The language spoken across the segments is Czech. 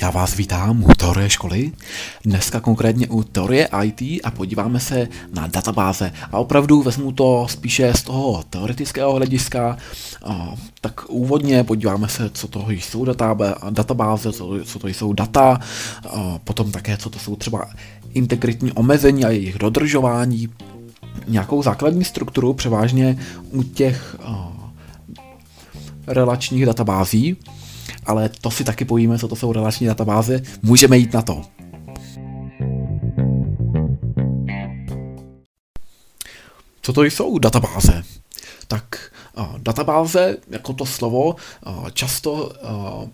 Já vás vítám u teorie školy, dneska konkrétně u teorie IT a podíváme se na databáze. A opravdu vezmu to spíše z toho teoretického hlediska, tak úvodně podíváme se, co to jsou databáze, co, co to jsou data, potom také, co to jsou třeba integritní omezení a jejich dodržování, nějakou základní strukturu, převážně u těch relačních databází, ale to si taky pojíme, co to jsou relační databáze. Můžeme jít na to. Co to jsou databáze? Tak uh, databáze, jako to slovo, uh, často uh,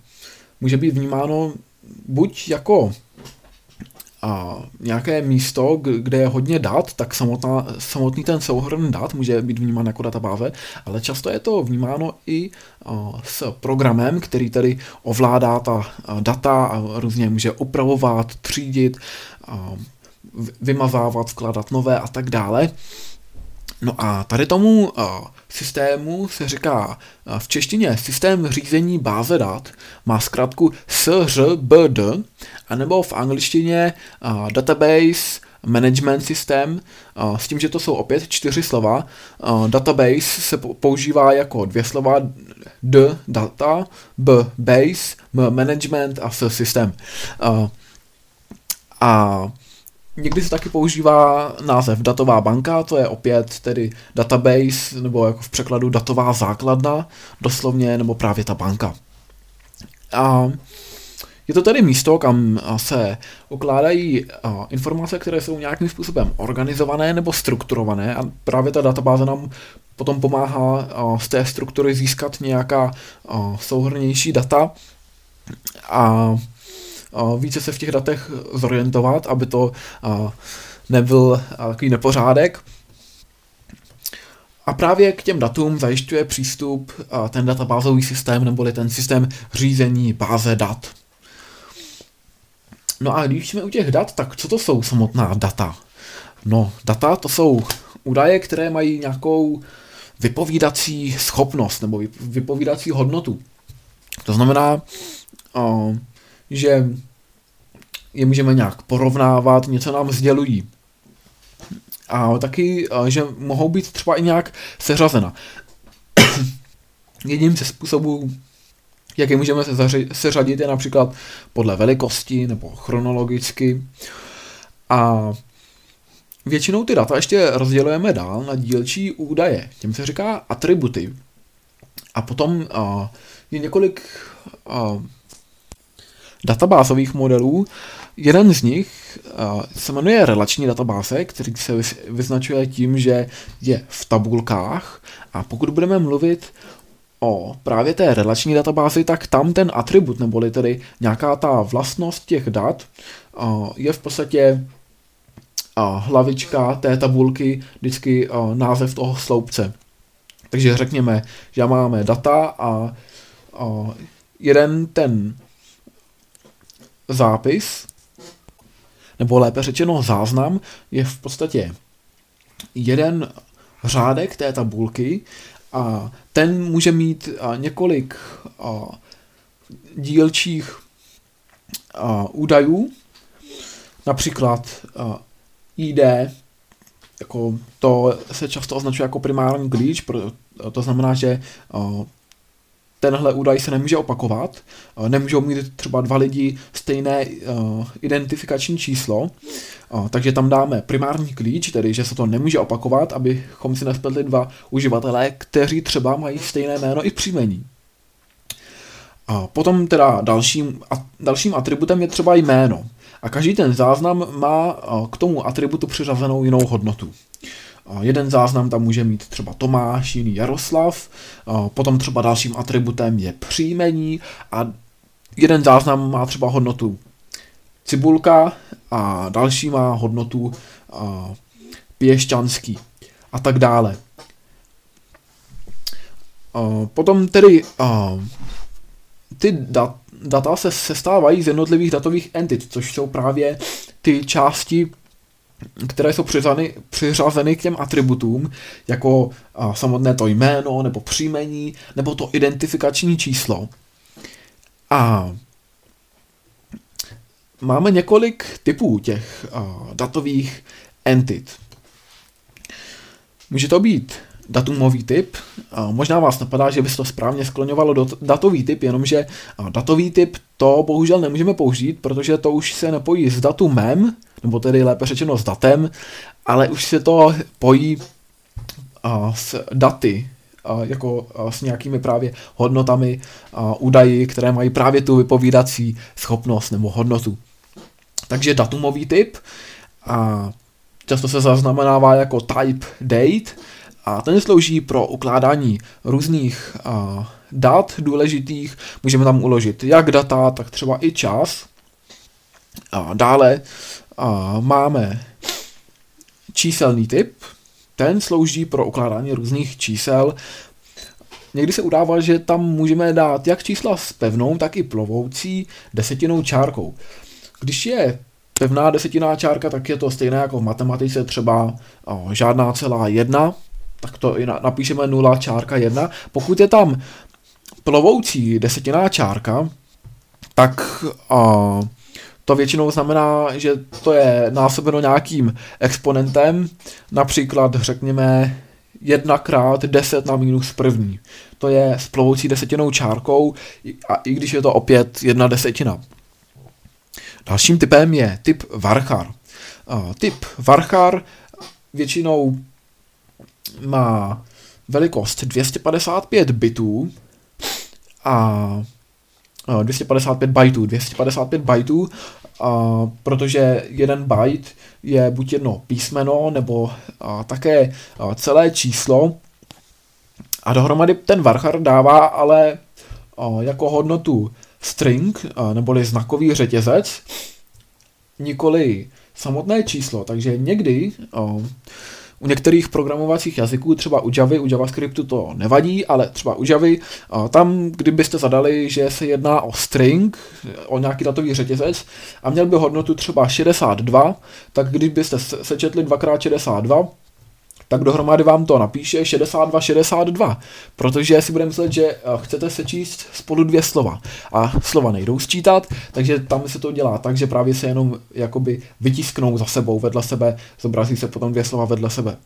může být vnímáno buď jako a nějaké místo, kde je hodně dat, tak samotná, samotný ten souhrn dat může být vnímán jako databáze, ale často je to vnímáno i s programem, který tedy ovládá ta data a různě může upravovat, třídit, vymazávat, vkládat nové a tak dále. No a tady tomu systému se říká v češtině systém řízení báze dat, má zkrátku SRBD, anebo v angličtině database management systém, s tím, že to jsou opět čtyři slova. Database se používá jako dvě slova D data, B base, M management a S systém. A Někdy se taky používá název datová banka, to je opět tedy database, nebo jako v překladu datová základna, doslovně, nebo právě ta banka. A je to tedy místo, kam se ukládají informace, které jsou nějakým způsobem organizované nebo strukturované a právě ta databáze nám potom pomáhá z té struktury získat nějaká souhrnější data a více se v těch datech zorientovat, aby to nebyl takový nepořádek. A právě k těm datům zajišťuje přístup ten databázový systém neboli ten systém řízení báze dat. No a když jsme u těch dat, tak co to jsou samotná data? No, data to jsou údaje, které mají nějakou vypovídací schopnost nebo vypovídací hodnotu. To znamená, že je můžeme nějak porovnávat, něco nám sdělují. A taky, že mohou být třeba i nějak seřazena. Jedním ze způsobů, jak je můžeme seřadit, je například podle velikosti nebo chronologicky. A většinou ty data ještě rozdělujeme dál na dílčí údaje. Těm se říká atributy. A potom uh, je několik uh, databázových modelů. Jeden z nich uh, se jmenuje relační databáze, který se vyznačuje tím, že je v tabulkách a pokud budeme mluvit o právě té relační databázi, tak tam ten atribut, neboli tedy nějaká ta vlastnost těch dat, uh, je v podstatě uh, hlavička té tabulky, vždycky název toho sloupce. Takže řekněme, že máme data a jeden ten zápis, nebo lépe řečeno záznam, je v podstatě jeden řádek té tabulky a ten může mít několik dílčích údajů, například ID, jako to se často označuje jako primární klíč, to znamená, že tenhle údaj se nemůže opakovat, eh, nemůžou mít třeba dva lidi stejné uh, identifikační číslo, uh, takže tam dáme primární klíč, tedy že se to nemůže opakovat, abychom si nespletli dva uživatelé, kteří třeba mají stejné jméno i příjmení. A potom teda dalším, dalším atributem je třeba jméno. A každý ten záznam má k tomu atributu přiřazenou jinou hodnotu. Jeden záznam tam může mít třeba Tomáš, jiný Jaroslav, potom třeba dalším atributem je příjmení a jeden záznam má třeba hodnotu Cibulka a další má hodnotu Pěšťanský a tak dále. Potom tedy ty dat, data se sestávají z jednotlivých datových entit, což jsou právě ty části které jsou přiřazeny, přiřazeny k těm atributům, jako a, samotné to jméno, nebo příjmení, nebo to identifikační číslo. A máme několik typů těch a, datových entit. Může to být datumový typ. Možná vás napadá, že by se to správně skloňovalo do datový typ, jenomže datový typ to bohužel nemůžeme použít, protože to už se nepojí s datumem, nebo tedy lépe řečeno s datem, ale už se to pojí s daty, jako s nějakými právě hodnotami, a, údaji, které mají právě tu vypovídací schopnost nebo hodnotu. Takže datumový typ a často se zaznamenává jako type date a ten slouží pro ukládání různých a, dat důležitých. Můžeme tam uložit jak data, tak třeba i čas. A dále a, máme číselný typ. Ten slouží pro ukládání různých čísel. Někdy se udává, že tam můžeme dát jak čísla s pevnou, tak i plovoucí desetinou čárkou. Když je pevná desetiná čárka, tak je to stejné jako v matematice, třeba o, žádná celá jedna, tak to napíšeme 0 čárka 1. Pokud je tam plovoucí desetiná čárka, tak o, to většinou znamená, že to je násobeno nějakým exponentem, například řekněme 1 krát 10 na minus první. To je s plovoucí desetinou čárkou, a i když je to opět jedna desetina. Dalším typem je typ Varchar. Typ Varchar většinou má velikost 255 bitů a 255 bajtů, 255 bajtů, a protože jeden byte je buď jedno písmeno, nebo a, také a, celé číslo. A dohromady ten varchar dává ale a, jako hodnotu string, neboli znakový řetězec, nikoli samotné číslo. Takže někdy u některých programovacích jazyků, třeba u Javy, u JavaScriptu to nevadí, ale třeba u Javy, tam, kdybyste zadali, že se jedná o string, o nějaký datový řetězec a měl by hodnotu třeba 62, tak kdybyste sečetli 2x62, tak dohromady vám to napíše 62-62, protože si budeme myslet, že eh, chcete sečíst spolu dvě slova a slova nejdou sčítat, takže tam se to dělá tak, že právě se jenom jakoby vytisknou za sebou vedle sebe, zobrazí se potom dvě slova vedle sebe.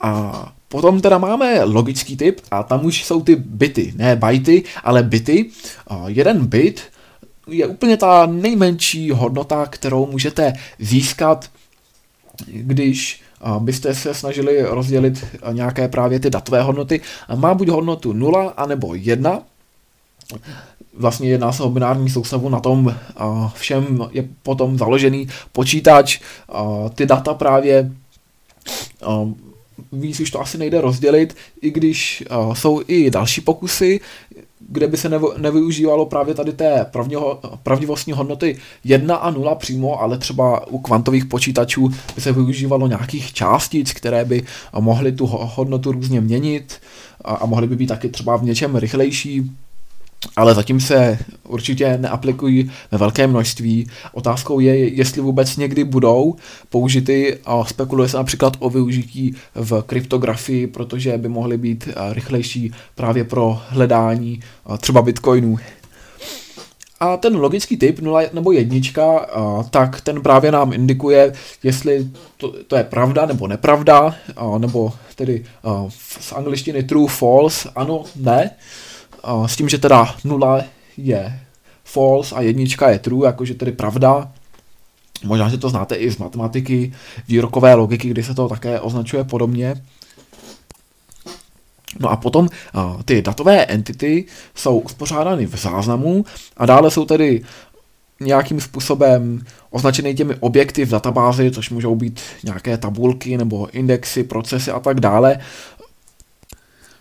A potom teda máme logický typ a tam už jsou ty bity, ne bajty, ale bity. Jeden bit je úplně ta nejmenší hodnota, kterou můžete získat, když byste se snažili rozdělit nějaké právě ty datové hodnoty. Má buď hodnotu 0 anebo 1. Vlastně jedná se o binární soustavu, na tom všem je potom založený počítač, ty data právě víc už to asi nejde rozdělit, i když jsou i další pokusy, kde by se nevyužívalo právě tady té pravdivostní hodnoty 1 a 0 přímo, ale třeba u kvantových počítačů by se využívalo nějakých částic, které by mohly tu hodnotu různě měnit a, a mohly by být taky třeba v něčem rychlejší ale zatím se určitě neaplikují ve velké množství. Otázkou je, jestli vůbec někdy budou použity a spekuluje se například o využití v kryptografii, protože by mohly být rychlejší právě pro hledání třeba bitcoinů. A ten logický typ 0 nebo jednička, tak ten právě nám indikuje, jestli to, to je pravda nebo nepravda, nebo tedy z angličtiny true, false, ano, ne s tím, že teda nula je false a jednička je true, jakože tedy pravda. Možná, že to znáte i z matematiky, výrokové logiky, kdy se to také označuje podobně. No a potom ty datové entity jsou uspořádány v záznamu a dále jsou tedy nějakým způsobem označeny těmi objekty v databázi, což můžou být nějaké tabulky nebo indexy, procesy a tak dále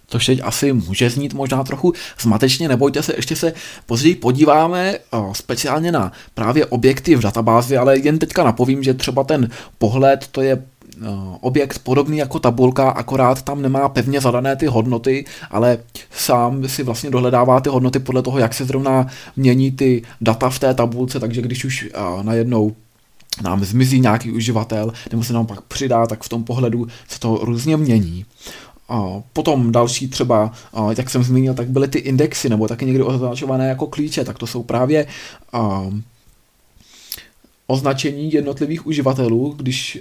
což teď asi může znít možná trochu zmatečně, nebojte se, ještě se později podíváme o, speciálně na právě objekty v databázi, ale jen teďka napovím, že třeba ten pohled to je objekt podobný jako tabulka, akorát tam nemá pevně zadané ty hodnoty, ale sám si vlastně dohledává ty hodnoty podle toho, jak se zrovna mění ty data v té tabulce, takže když už najednou nám zmizí nějaký uživatel, nebo se nám pak přidá, tak v tom pohledu se to různě mění. Potom další třeba, jak jsem zmínil, tak byly ty indexy, nebo taky někdy označované jako klíče, tak to jsou právě označení jednotlivých uživatelů, když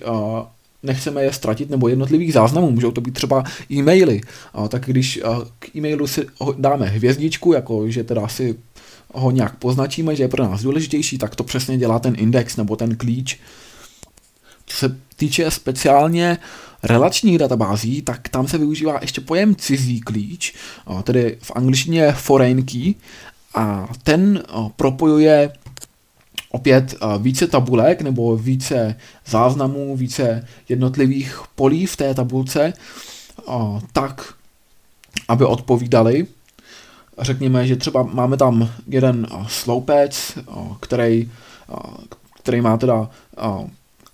nechceme je ztratit, nebo jednotlivých záznamů, můžou to být třeba e-maily, tak když k e-mailu si dáme hvězdičku, jako že teda si ho nějak poznačíme, že je pro nás důležitější, tak to přesně dělá ten index nebo ten klíč. Co se týče speciálně relačních databází, tak tam se využívá ještě pojem cizí klíč, tedy v angličtině foreign key, a ten propojuje opět více tabulek nebo více záznamů, více jednotlivých polí v té tabulce, tak, aby odpovídali. Řekněme, že třeba máme tam jeden sloupec, který, který má teda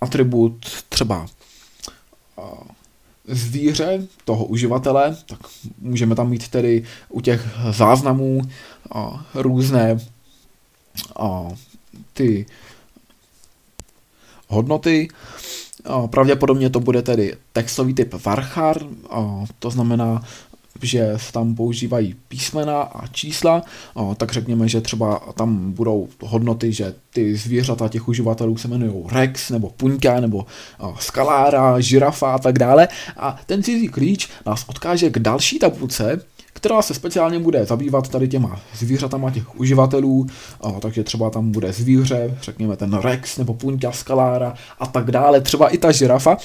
atribut třeba zvíře toho uživatele, tak můžeme tam mít tedy u těch záznamů různé ty hodnoty. Pravděpodobně to bude tedy textový typ varchar, to znamená, že tam používají písmena a čísla, tak řekněme, že třeba tam budou hodnoty, že ty zvířata těch uživatelů se jmenují Rex, nebo Puňka, nebo Skalára, Žirafa a tak dále. A ten cizí klíč nás odkáže k další tabulce, která se speciálně bude zabývat tady těma zvířatama těch uživatelů, a, takže třeba tam bude zvíře, řekněme ten Rex nebo Punta Skalára a tak dále, třeba i ta žirafa.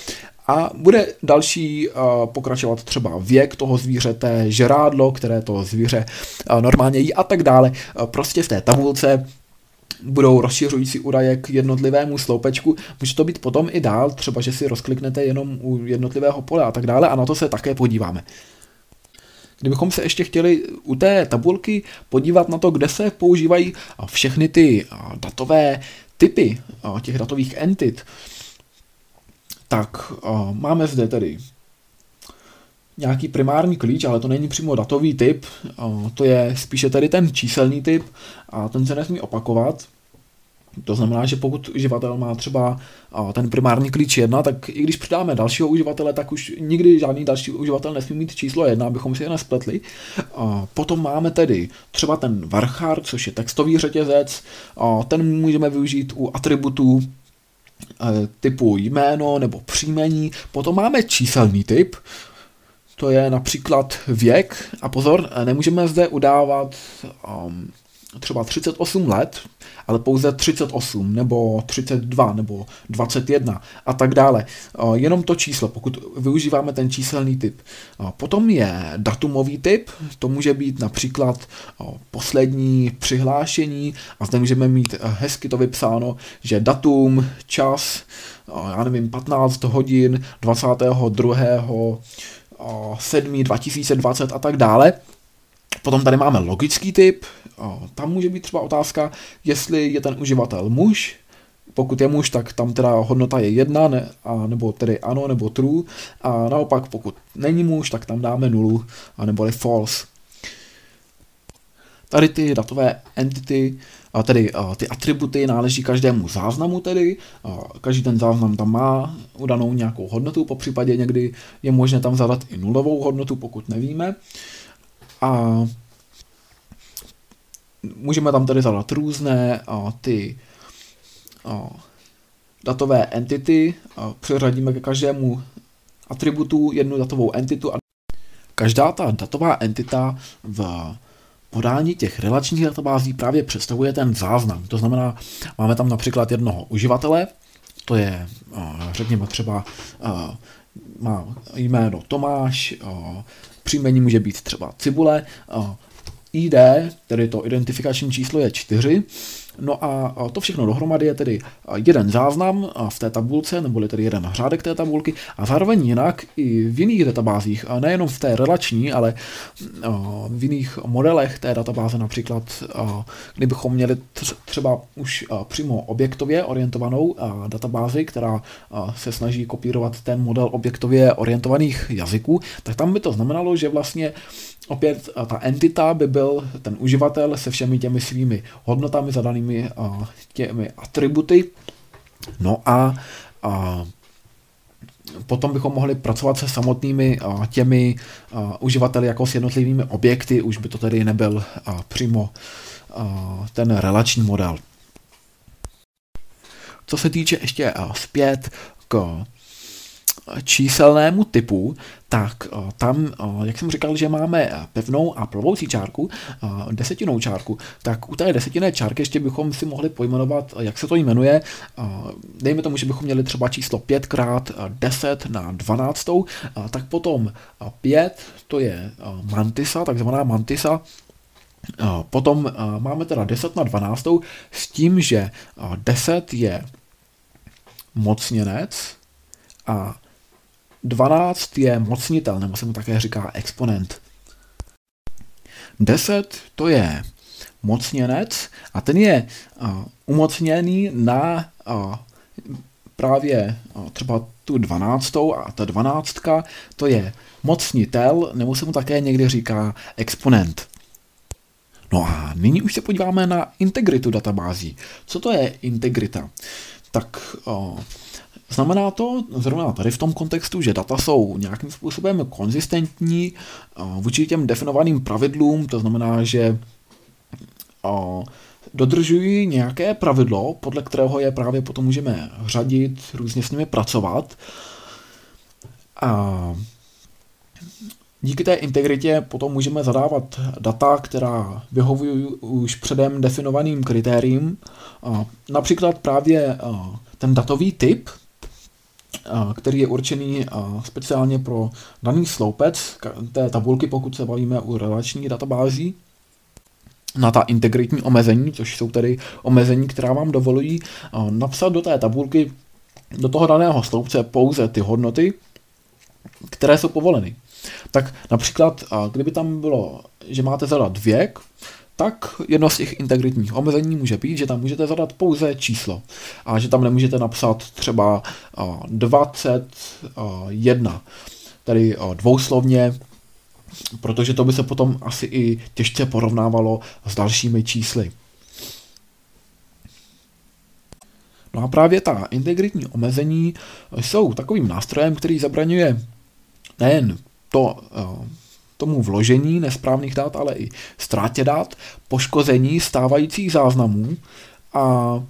A bude další uh, pokračovat třeba věk toho zvířete, žerádlo, které to zvíře uh, normálně jí a tak dále. Uh, prostě v té tabulce budou rozšiřující údaje k jednotlivému sloupečku. Může to být potom i dál, třeba že si rozkliknete jenom u jednotlivého pole a tak dále a na to se také podíváme. Kdybychom se ještě chtěli u té tabulky podívat na to, kde se používají všechny ty datové typy těch datových entit, tak máme zde tedy nějaký primární klíč, ale to není přímo datový typ, to je spíše tedy ten číselný typ a ten se nesmí opakovat. To znamená, že pokud uživatel má třeba ten primární klíč 1, tak i když přidáme dalšího uživatele, tak už nikdy žádný další uživatel nesmí mít číslo 1, abychom si je nespletli. Potom máme tedy třeba ten varchar, což je textový řetězec, ten můžeme využít u atributů typu jméno nebo příjmení. Potom máme číselný typ, to je například věk a pozor, nemůžeme zde udávat um, třeba 38 let, ale pouze 38 nebo 32 nebo 21 a tak dále. Jenom to číslo, pokud využíváme ten číselný typ. Potom je datumový typ, to může být například poslední přihlášení a zde můžeme mít hezky to vypsáno, že datum, čas, já nevím, 15 hodin 22. 7. 2020 a tak dále. Potom tady máme logický typ, tam může být třeba otázka, jestli je ten uživatel muž, pokud je muž, tak tam teda hodnota je jedna, ne, a, nebo tedy ano, nebo true, a naopak pokud není muž, tak tam dáme nulu, a neboli false. Tady ty datové entity, a tedy a ty atributy náleží každému záznamu tedy, a každý ten záznam tam má udanou nějakou hodnotu, po případě někdy je možné tam zadat i nulovou hodnotu, pokud nevíme. A můžeme tam tedy zadat různé a, ty a, datové entity, a přeřadíme ke každému atributu jednu datovou entitu a každá ta datová entita v podání těch relačních databází právě představuje ten záznam. To znamená, máme tam například jednoho uživatele, to je, řekněme třeba, má jméno Tomáš, příjmení může být třeba Cibule, ID, tedy to identifikační číslo je 4, No a to všechno dohromady je tedy jeden záznam v té tabulce, neboli tedy jeden řádek té tabulky a zároveň jinak i v jiných databázích, nejenom v té relační, ale v jiných modelech té databáze například, kdybychom měli třeba už přímo objektově orientovanou databázi, která se snaží kopírovat ten model objektově orientovaných jazyků, tak tam by to znamenalo, že vlastně opět ta entita by byl ten uživatel se všemi těmi svými hodnotami zadanými těmi atributy No a, a potom bychom mohli pracovat se samotnými a, těmi a, uživateli jako s jednotlivými objekty, už by to tedy nebyl a, přímo a, ten relační model. Co se týče ještě a, zpět k číselnému typu, tak tam, jak jsem říkal, že máme pevnou a plovoucí čárku, desetinou čárku, tak u té desetinné čárky ještě bychom si mohli pojmenovat, jak se to jmenuje. Dejme tomu, že bychom měli třeba číslo 5 krát 10 na 12, tak potom 5 to je mantisa, takzvaná mantisa, Potom máme teda 10 na 12 s tím, že 10 je mocněnec a 12 je mocnitel, nebo se mu také říká exponent. 10 to je mocněnec a ten je umocněný na právě třeba tu dvanáctou a ta dvanáctka to je mocnitel, nebo se mu také někdy říká exponent. No a nyní už se podíváme na integritu databází. Co to je integrita? Tak uh, Znamená to zrovna tady v tom kontextu, že data jsou nějakým způsobem konzistentní vůči těm definovaným pravidlům, to znamená, že dodržují nějaké pravidlo, podle kterého je právě potom můžeme řadit, různě s nimi pracovat. A díky té integritě potom můžeme zadávat data, která vyhovují už předem definovaným kritériím. Například právě ten datový typ, který je určený speciálně pro daný sloupec té tabulky, pokud se bavíme u relační databází, na ta integritní omezení, což jsou tedy omezení, která vám dovolují napsat do té tabulky, do toho daného sloupce pouze ty hodnoty, které jsou povoleny. Tak například, kdyby tam bylo, že máte zadat věk, tak jedno z těch integritních omezení může být, že tam můžete zadat pouze číslo a že tam nemůžete napsat třeba 21, tedy dvouslovně, protože to by se potom asi i těžce porovnávalo s dalšími čísly. No a právě ta integritní omezení jsou takovým nástrojem, který zabraňuje nejen to tomu vložení nesprávných dát, ale i ztrátě dát, poškození stávajících záznamů a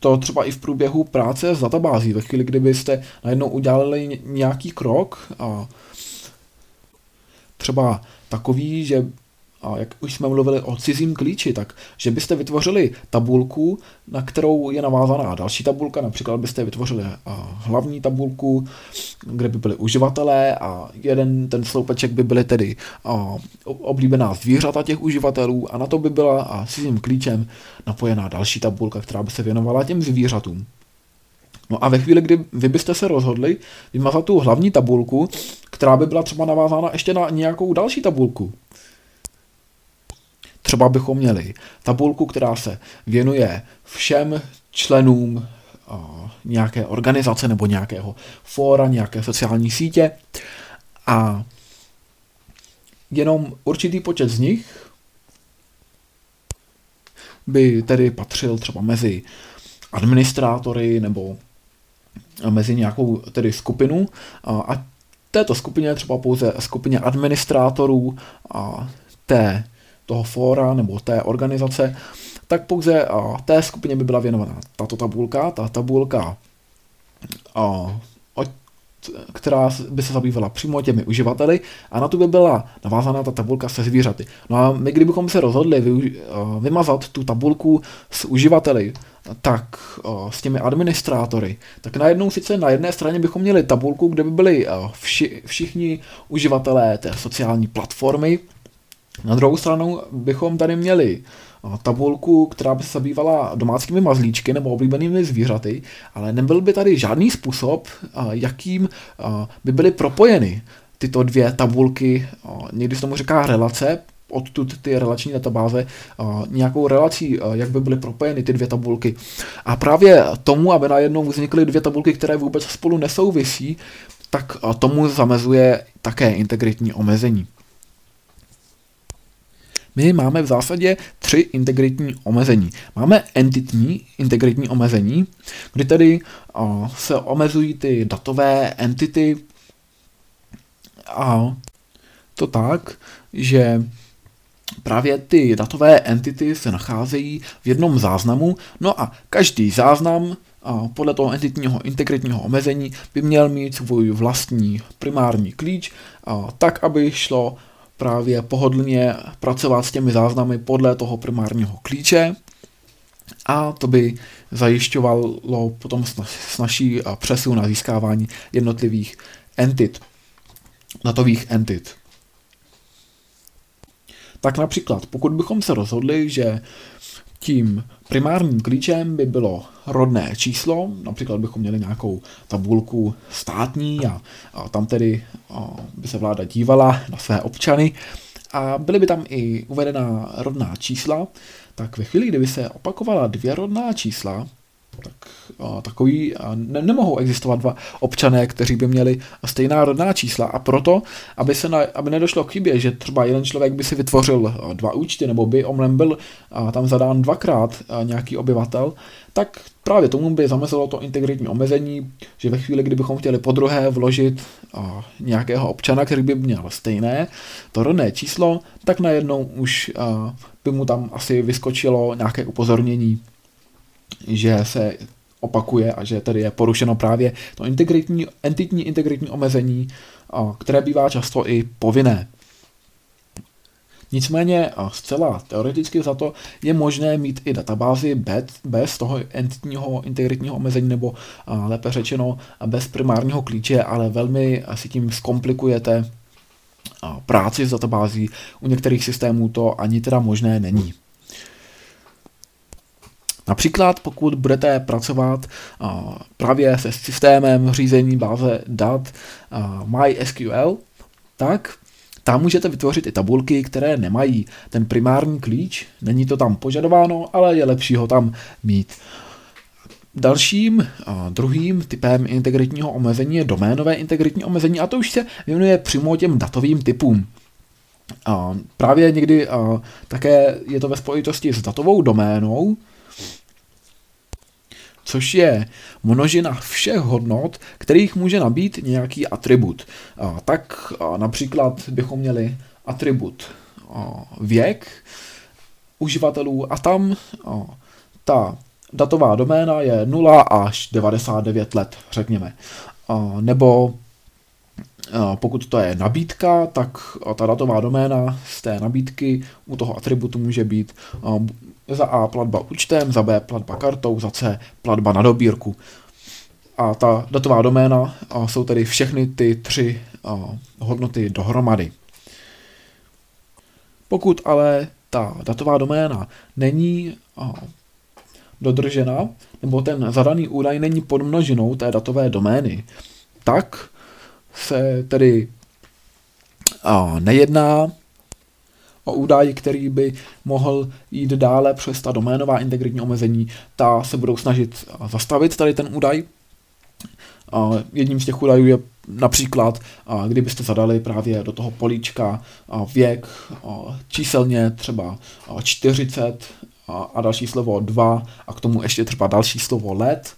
to třeba i v průběhu práce s databází. Ve chvíli, kdybyste najednou udělali nějaký krok, a třeba takový, že a jak už jsme mluvili o cizím klíči, tak že byste vytvořili tabulku, na kterou je navázaná další tabulka, například byste vytvořili hlavní tabulku, kde by byly uživatelé a jeden ten sloupeček by byly tedy oblíbená zvířata těch uživatelů a na to by byla cizím klíčem napojená další tabulka, která by se věnovala těm zvířatům. No a ve chvíli, kdy vy byste se rozhodli vymazat tu hlavní tabulku, která by byla třeba navázána ještě na nějakou další tabulku, Třeba bychom měli tabulku, která se věnuje všem členům nějaké organizace nebo nějakého fóra, nějaké sociální sítě. A jenom určitý počet z nich by tedy patřil třeba mezi administrátory nebo mezi nějakou tedy skupinu. A této skupině třeba pouze skupině administrátorů a té toho fóra nebo té organizace, tak pouze té skupině by byla věnovaná tato tabulka, ta tabulka, která by se zabývala přímo těmi uživateli a na tu by byla navázaná ta tabulka se zvířaty. No a my kdybychom se rozhodli vy, vymazat tu tabulku s uživateli, tak s těmi administrátory, tak najednou sice na jedné straně bychom měli tabulku, kde by byli vši, všichni uživatelé té sociální platformy, na druhou stranu bychom tady měli tabulku, která by se zabývala domácími mazlíčky nebo oblíbenými zvířaty, ale nebyl by tady žádný způsob, jakým by byly propojeny tyto dvě tabulky, někdy se tomu říká relace, odtud ty relační databáze nějakou relací, jak by byly propojeny ty dvě tabulky. A právě tomu, aby najednou vznikly dvě tabulky, které vůbec spolu nesouvisí, tak tomu zamezuje také integritní omezení. My máme v zásadě tři integritní omezení. Máme entitní integritní omezení, kdy tedy se omezují ty datové entity a to tak, že právě ty datové entity se nacházejí v jednom záznamu, no a každý záznam a podle toho entitního integritního omezení by měl mít svůj vlastní primární klíč, a tak aby šlo právě pohodlně pracovat s těmi záznamy podle toho primárního klíče a to by zajišťovalo potom snažší přesun na získávání jednotlivých entit, datových entit. Tak například, pokud bychom se rozhodli, že tím primárním klíčem by bylo rodné číslo, například bychom měli nějakou tabulku státní a, a tam tedy a, by se vláda dívala na své občany. A byly by tam i uvedená rodná čísla, tak ve chvíli, kdyby se opakovala dvě rodná čísla, tak a, takový, a ne, nemohou existovat dva občané, kteří by měli stejná rodná čísla. A proto, aby, se na, aby nedošlo k chybě, že třeba jeden člověk by si vytvořil dva účty, nebo by omlem byl a, tam zadán dvakrát a, nějaký obyvatel, tak právě tomu by zamezilo to integritní omezení, že ve chvíli, kdybychom chtěli po druhé vložit a, nějakého občana, který by měl stejné to rodné číslo, tak najednou už a, by mu tam asi vyskočilo nějaké upozornění že se opakuje a že tady je porušeno právě to integritní, entitní integritní omezení, které bývá často i povinné. Nicméně zcela teoreticky za to je možné mít i databázi bez, bez toho entitního integritního omezení nebo lépe řečeno bez primárního klíče, ale velmi si tím zkomplikujete práci s databází. U některých systémů to ani teda možné není. Například pokud budete pracovat právě se systémem řízení báze dat MySQL, tak tam můžete vytvořit i tabulky, které nemají ten primární klíč, není to tam požadováno, ale je lepší ho tam mít. Dalším druhým typem integritního omezení je doménové integritní omezení a to už se věnuje přímo těm datovým typům. A právě někdy a, také je to ve spojitosti s datovou doménou, což je množina všech hodnot, kterých může nabít nějaký atribut. Tak například bychom měli atribut věk uživatelů a tam ta datová doména je 0 až 99 let, řekněme. Nebo pokud to je nabídka, tak ta datová doména z té nabídky u toho atributu může být za A platba účtem, za B platba kartou, za C platba na dobírku. A ta datová doména jsou tedy všechny ty tři hodnoty dohromady. Pokud ale ta datová doména není dodržena, nebo ten zadaný údaj není podmnožinou té datové domény, tak se tedy nejedná o údaj, který by mohl jít dále přes ta doménová integritní omezení, ta se budou snažit zastavit tady ten údaj. Jedním z těch údajů je například, kdybyste zadali právě do toho políčka věk číselně třeba 40 a další slovo 2 a k tomu ještě třeba další slovo let,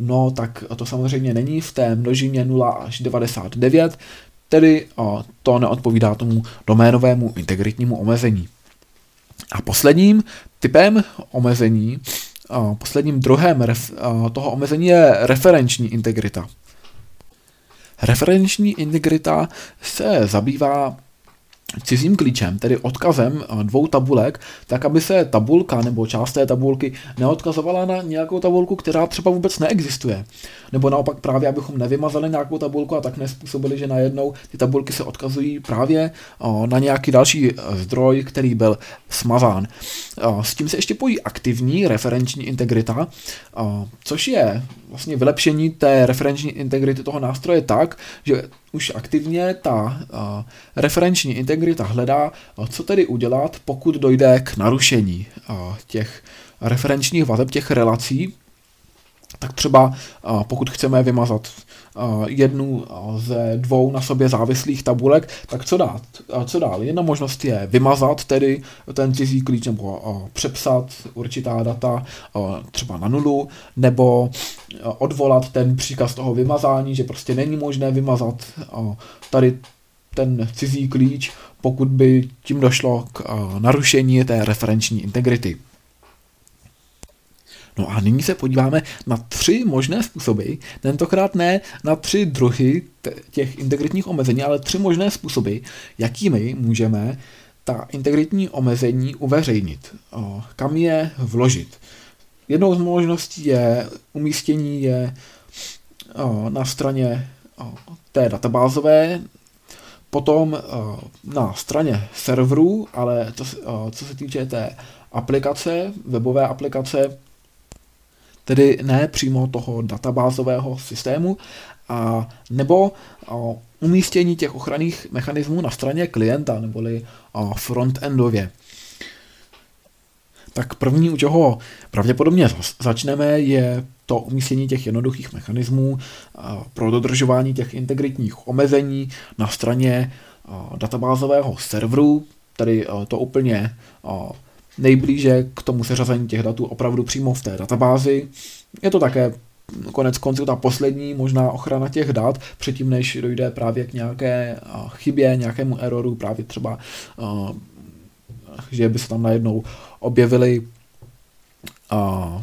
no tak to samozřejmě není v té množině 0 až 99, tedy to neodpovídá tomu doménovému integritnímu omezení. A posledním typem omezení, posledním druhem toho omezení je referenční integrita. Referenční integrita se zabývá cizím klíčem, tedy odkazem eh, dvou tabulek, tak aby se tabulka nebo část té tabulky neodkazovala na nějakou tabulku, která třeba vůbec neexistuje. Nebo naopak právě, abychom nevymazali nějakou tabulku a tak nespůsobili, že najednou ty tabulky se odkazují právě eh, na nějaký další eh, zdroj, který byl smazán. S tím se ještě pojí aktivní referenční integrita, což je vlastně vylepšení té referenční integrity toho nástroje tak, že už aktivně ta referenční integrita hledá, co tedy udělat, pokud dojde k narušení těch referenčních vazeb, těch relací, tak třeba pokud chceme vymazat jednu ze dvou na sobě závislých tabulek, tak co dát? Co dál? Jedna možnost je vymazat tedy ten cizí klíč nebo přepsat určitá data třeba na nulu, nebo odvolat ten příkaz toho vymazání, že prostě není možné vymazat tady ten cizí klíč, pokud by tím došlo k narušení té referenční integrity. No a nyní se podíváme na tři možné způsoby, tentokrát ne na tři druhy těch integritních omezení, ale tři možné způsoby, jakými můžeme ta integritní omezení uveřejnit, kam je vložit. Jednou z možností je umístění je na straně té databázové, potom na straně serverů, ale to, co se týče té aplikace, webové aplikace, tedy ne přímo toho databázového systému, a nebo a, umístění těch ochranných mechanismů na straně klienta, neboli frontendově. Tak první, u čeho pravděpodobně začneme, je to umístění těch jednoduchých mechanismů pro dodržování těch integritních omezení na straně databázového serveru, tedy to úplně nejblíže k tomu seřazení těch datů opravdu přímo v té databázi. Je to také konec konců ta poslední možná ochrana těch dat, předtím než dojde právě k nějaké chybě, nějakému eroru, právě třeba, že by se tam najednou objevily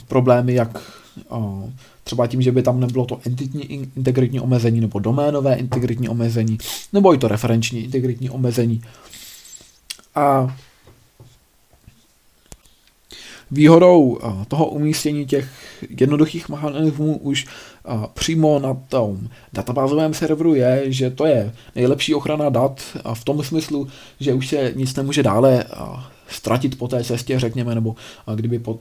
problémy, jak třeba tím, že by tam nebylo to entitní integritní omezení nebo doménové integritní omezení, nebo i to referenční integritní omezení. A Výhodou toho umístění těch jednoduchých mechanismů už přímo na tom databázovém serveru je, že to je nejlepší ochrana dat v tom smyslu, že už se nic nemůže dále ztratit po té cestě, řekněme, nebo kdyby po,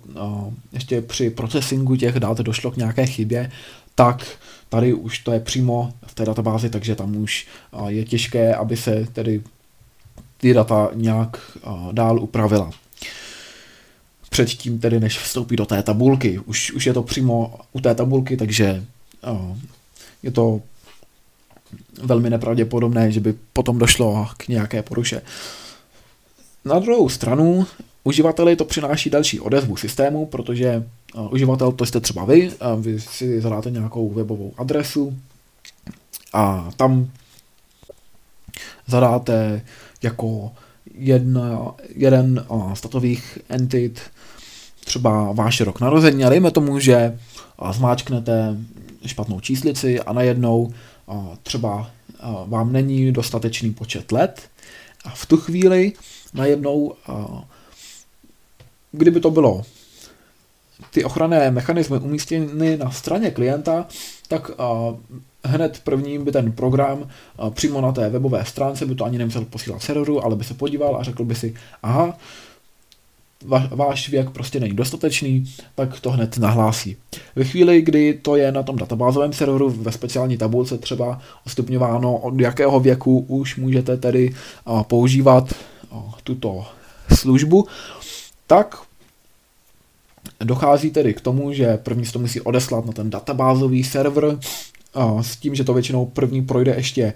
ještě při procesingu těch dat došlo k nějaké chybě, tak tady už to je přímo v té databázi, takže tam už je těžké, aby se tedy ty data nějak dál upravila předtím tedy, než vstoupí do té tabulky. Už, už je to přímo u té tabulky, takže uh, je to velmi nepravděpodobné, že by potom došlo k nějaké poruše. Na druhou stranu, uživateli to přináší další odezvu systému, protože uh, uživatel, to jste třeba vy, uh, vy si zadáte nějakou webovou adresu a tam zadáte jako jedna, jeden uh, z datových entit třeba váš rok narození a dejme tomu, že zmáčknete špatnou číslici a najednou třeba vám není dostatečný počet let a v tu chvíli najednou, kdyby to bylo ty ochranné mechanismy umístěny na straně klienta, tak hned prvním by ten program přímo na té webové stránce by to ani nemusel posílat serveru, ale by se podíval a řekl by si, aha, váš věk prostě není dostatečný, tak to hned nahlásí. Ve chvíli, kdy to je na tom databázovém serveru ve speciální tabulce třeba stupňováno, od jakého věku už můžete tedy používat tuto službu, tak dochází tedy k tomu, že první se to musí odeslat na ten databázový server, s tím, že to většinou první projde ještě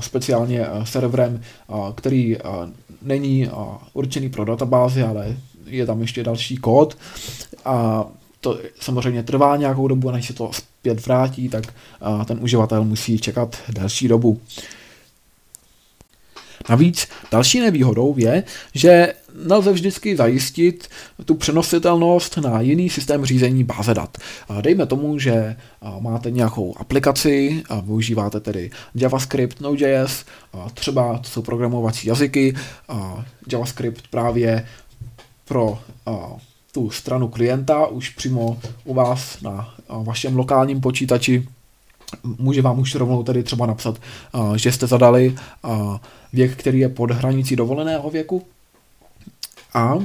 speciálně serverem, který není určený pro databázy, ale je tam ještě další kód a to samozřejmě trvá nějakou dobu, než se to zpět vrátí, tak ten uživatel musí čekat další dobu. Navíc další nevýhodou je, že nelze vždycky zajistit tu přenositelnost na jiný systém řízení báze dat. Dejme tomu, že máte nějakou aplikaci, a využíváte tedy JavaScript, Node.js, třeba to jsou programovací jazyky, JavaScript právě pro tu stranu klienta už přímo u vás na vašem lokálním počítači může vám už rovnou tady třeba napsat, že jste zadali věk, který je pod hranicí dovoleného věku. A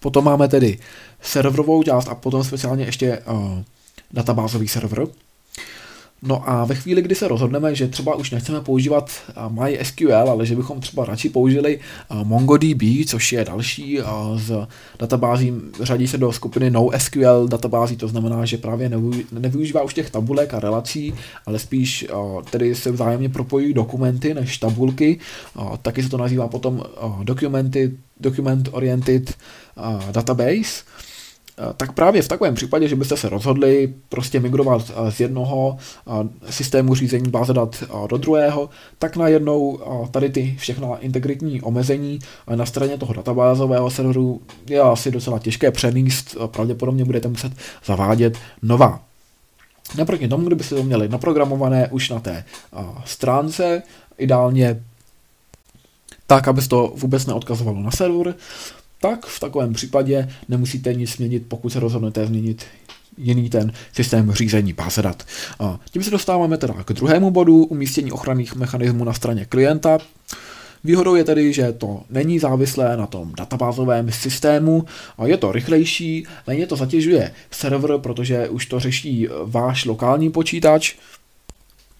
potom máme tedy serverovou část a potom speciálně ještě databázový server. No a ve chvíli, kdy se rozhodneme, že třeba už nechceme používat MySQL, ale že bychom třeba radši použili MongoDB, což je další z databází, řadí se do skupiny NoSQL databází, to znamená, že právě nevyužívá už těch tabulek a relací, ale spíš tedy se vzájemně propojí dokumenty než tabulky, taky se to nazývá potom documented, document oriented database, Eh, tak právě v takovém případě, že byste se rozhodli prostě migrovat eh, z jednoho eh, systému řízení báze dat do druhého, tak najednou tady ty všechna integritní omezení na straně toho databázového serveru je asi docela těžké přenést, pravděpodobně budete muset zavádět nová. Naproti tomu, kdybyste to měli naprogramované už na té stránce, ideálně tak, aby to vůbec neodkazovalo na server, tak v takovém případě nemusíte nic změnit, pokud se rozhodnete změnit jiný ten systém řízení báze dat. A tím se dostáváme teda k druhému bodu, umístění ochranných mechanismů na straně klienta. Výhodou je tedy, že to není závislé na tom databázovém systému, a je to rychlejší, méně to zatěžuje server, protože už to řeší váš lokální počítač.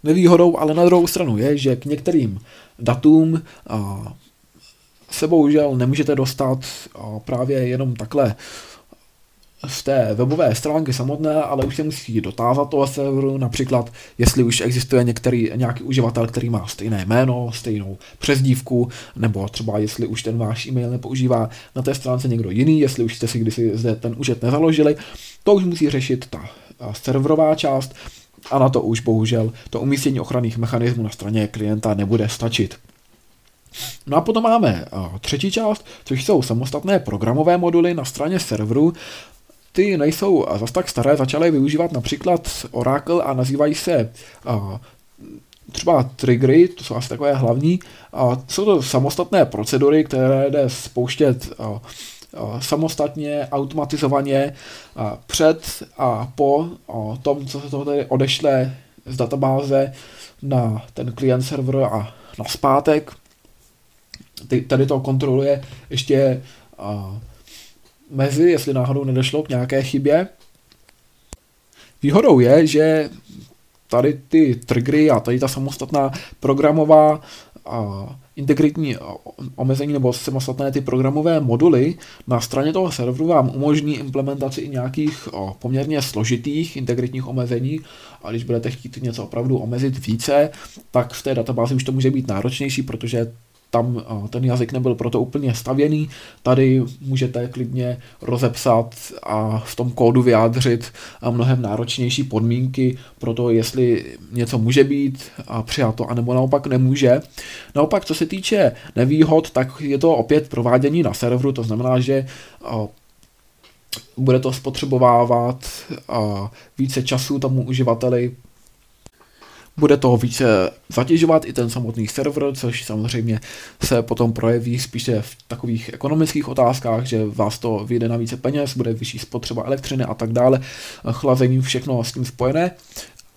Nevýhodou ale na druhou stranu je, že k některým datům a se bohužel nemůžete dostat právě jenom takhle z té webové stránky samotné, ale už se musí dotázat toho serveru, například jestli už existuje některý, nějaký uživatel, který má stejné jméno, stejnou přezdívku, nebo třeba jestli už ten váš e-mail nepoužívá na té stránce někdo jiný, jestli už jste si kdysi zde ten účet nezaložili, to už musí řešit ta serverová část a na to už bohužel to umístění ochranných mechanismů na straně klienta nebude stačit. No a potom máme třetí část, což jsou samostatné programové moduly na straně serveru. Ty nejsou zas tak staré, začaly využívat například Oracle a nazývají se třeba triggery, to jsou asi takové hlavní. Jsou to samostatné procedury, které jde spouštět samostatně, automatizovaně před a po tom, co se to tady odešle z databáze na ten klient server a na zpátek tady to kontroluje ještě a, mezi, jestli náhodou nedošlo k nějaké chybě. Výhodou je, že tady ty triggery a tady ta samostatná programová a integritní omezení nebo samostatné ty programové moduly na straně toho serveru vám umožní implementaci i nějakých o, poměrně složitých integritních omezení a když budete chtít něco opravdu omezit více, tak v té databázi už to může být náročnější, protože tam ten jazyk nebyl proto úplně stavěný. Tady můžete klidně rozepsat a v tom kódu vyjádřit mnohem náročnější podmínky pro to, jestli něco může být a přijato, anebo naopak nemůže. Naopak, co se týče nevýhod, tak je to opět provádění na serveru, to znamená, že bude to spotřebovávat více času tomu uživateli bude to více zatěžovat i ten samotný server, což samozřejmě se potom projeví spíše v takových ekonomických otázkách, že vás to vyjde na více peněz, bude vyšší spotřeba elektřiny a tak dále, chlazení, všechno s tím spojené.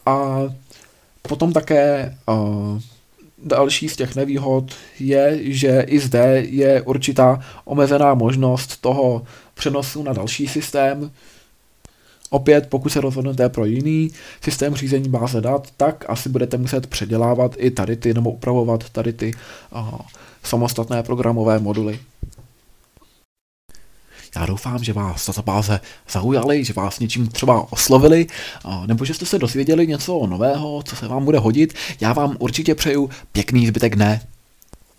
A potom také uh, další z těch nevýhod je, že i zde je určitá omezená možnost toho přenosu na další systém, Opět, pokud se rozhodnete pro jiný systém řízení báze dat, tak asi budete muset předělávat i tady ty, nebo upravovat tady ty uh, samostatné programové moduly. Já doufám, že vás databáze zaujaly, že vás něčím třeba oslovili, nebo že jste se dozvěděli něco nového, co se vám bude hodit. Já vám určitě přeju pěkný zbytek dne.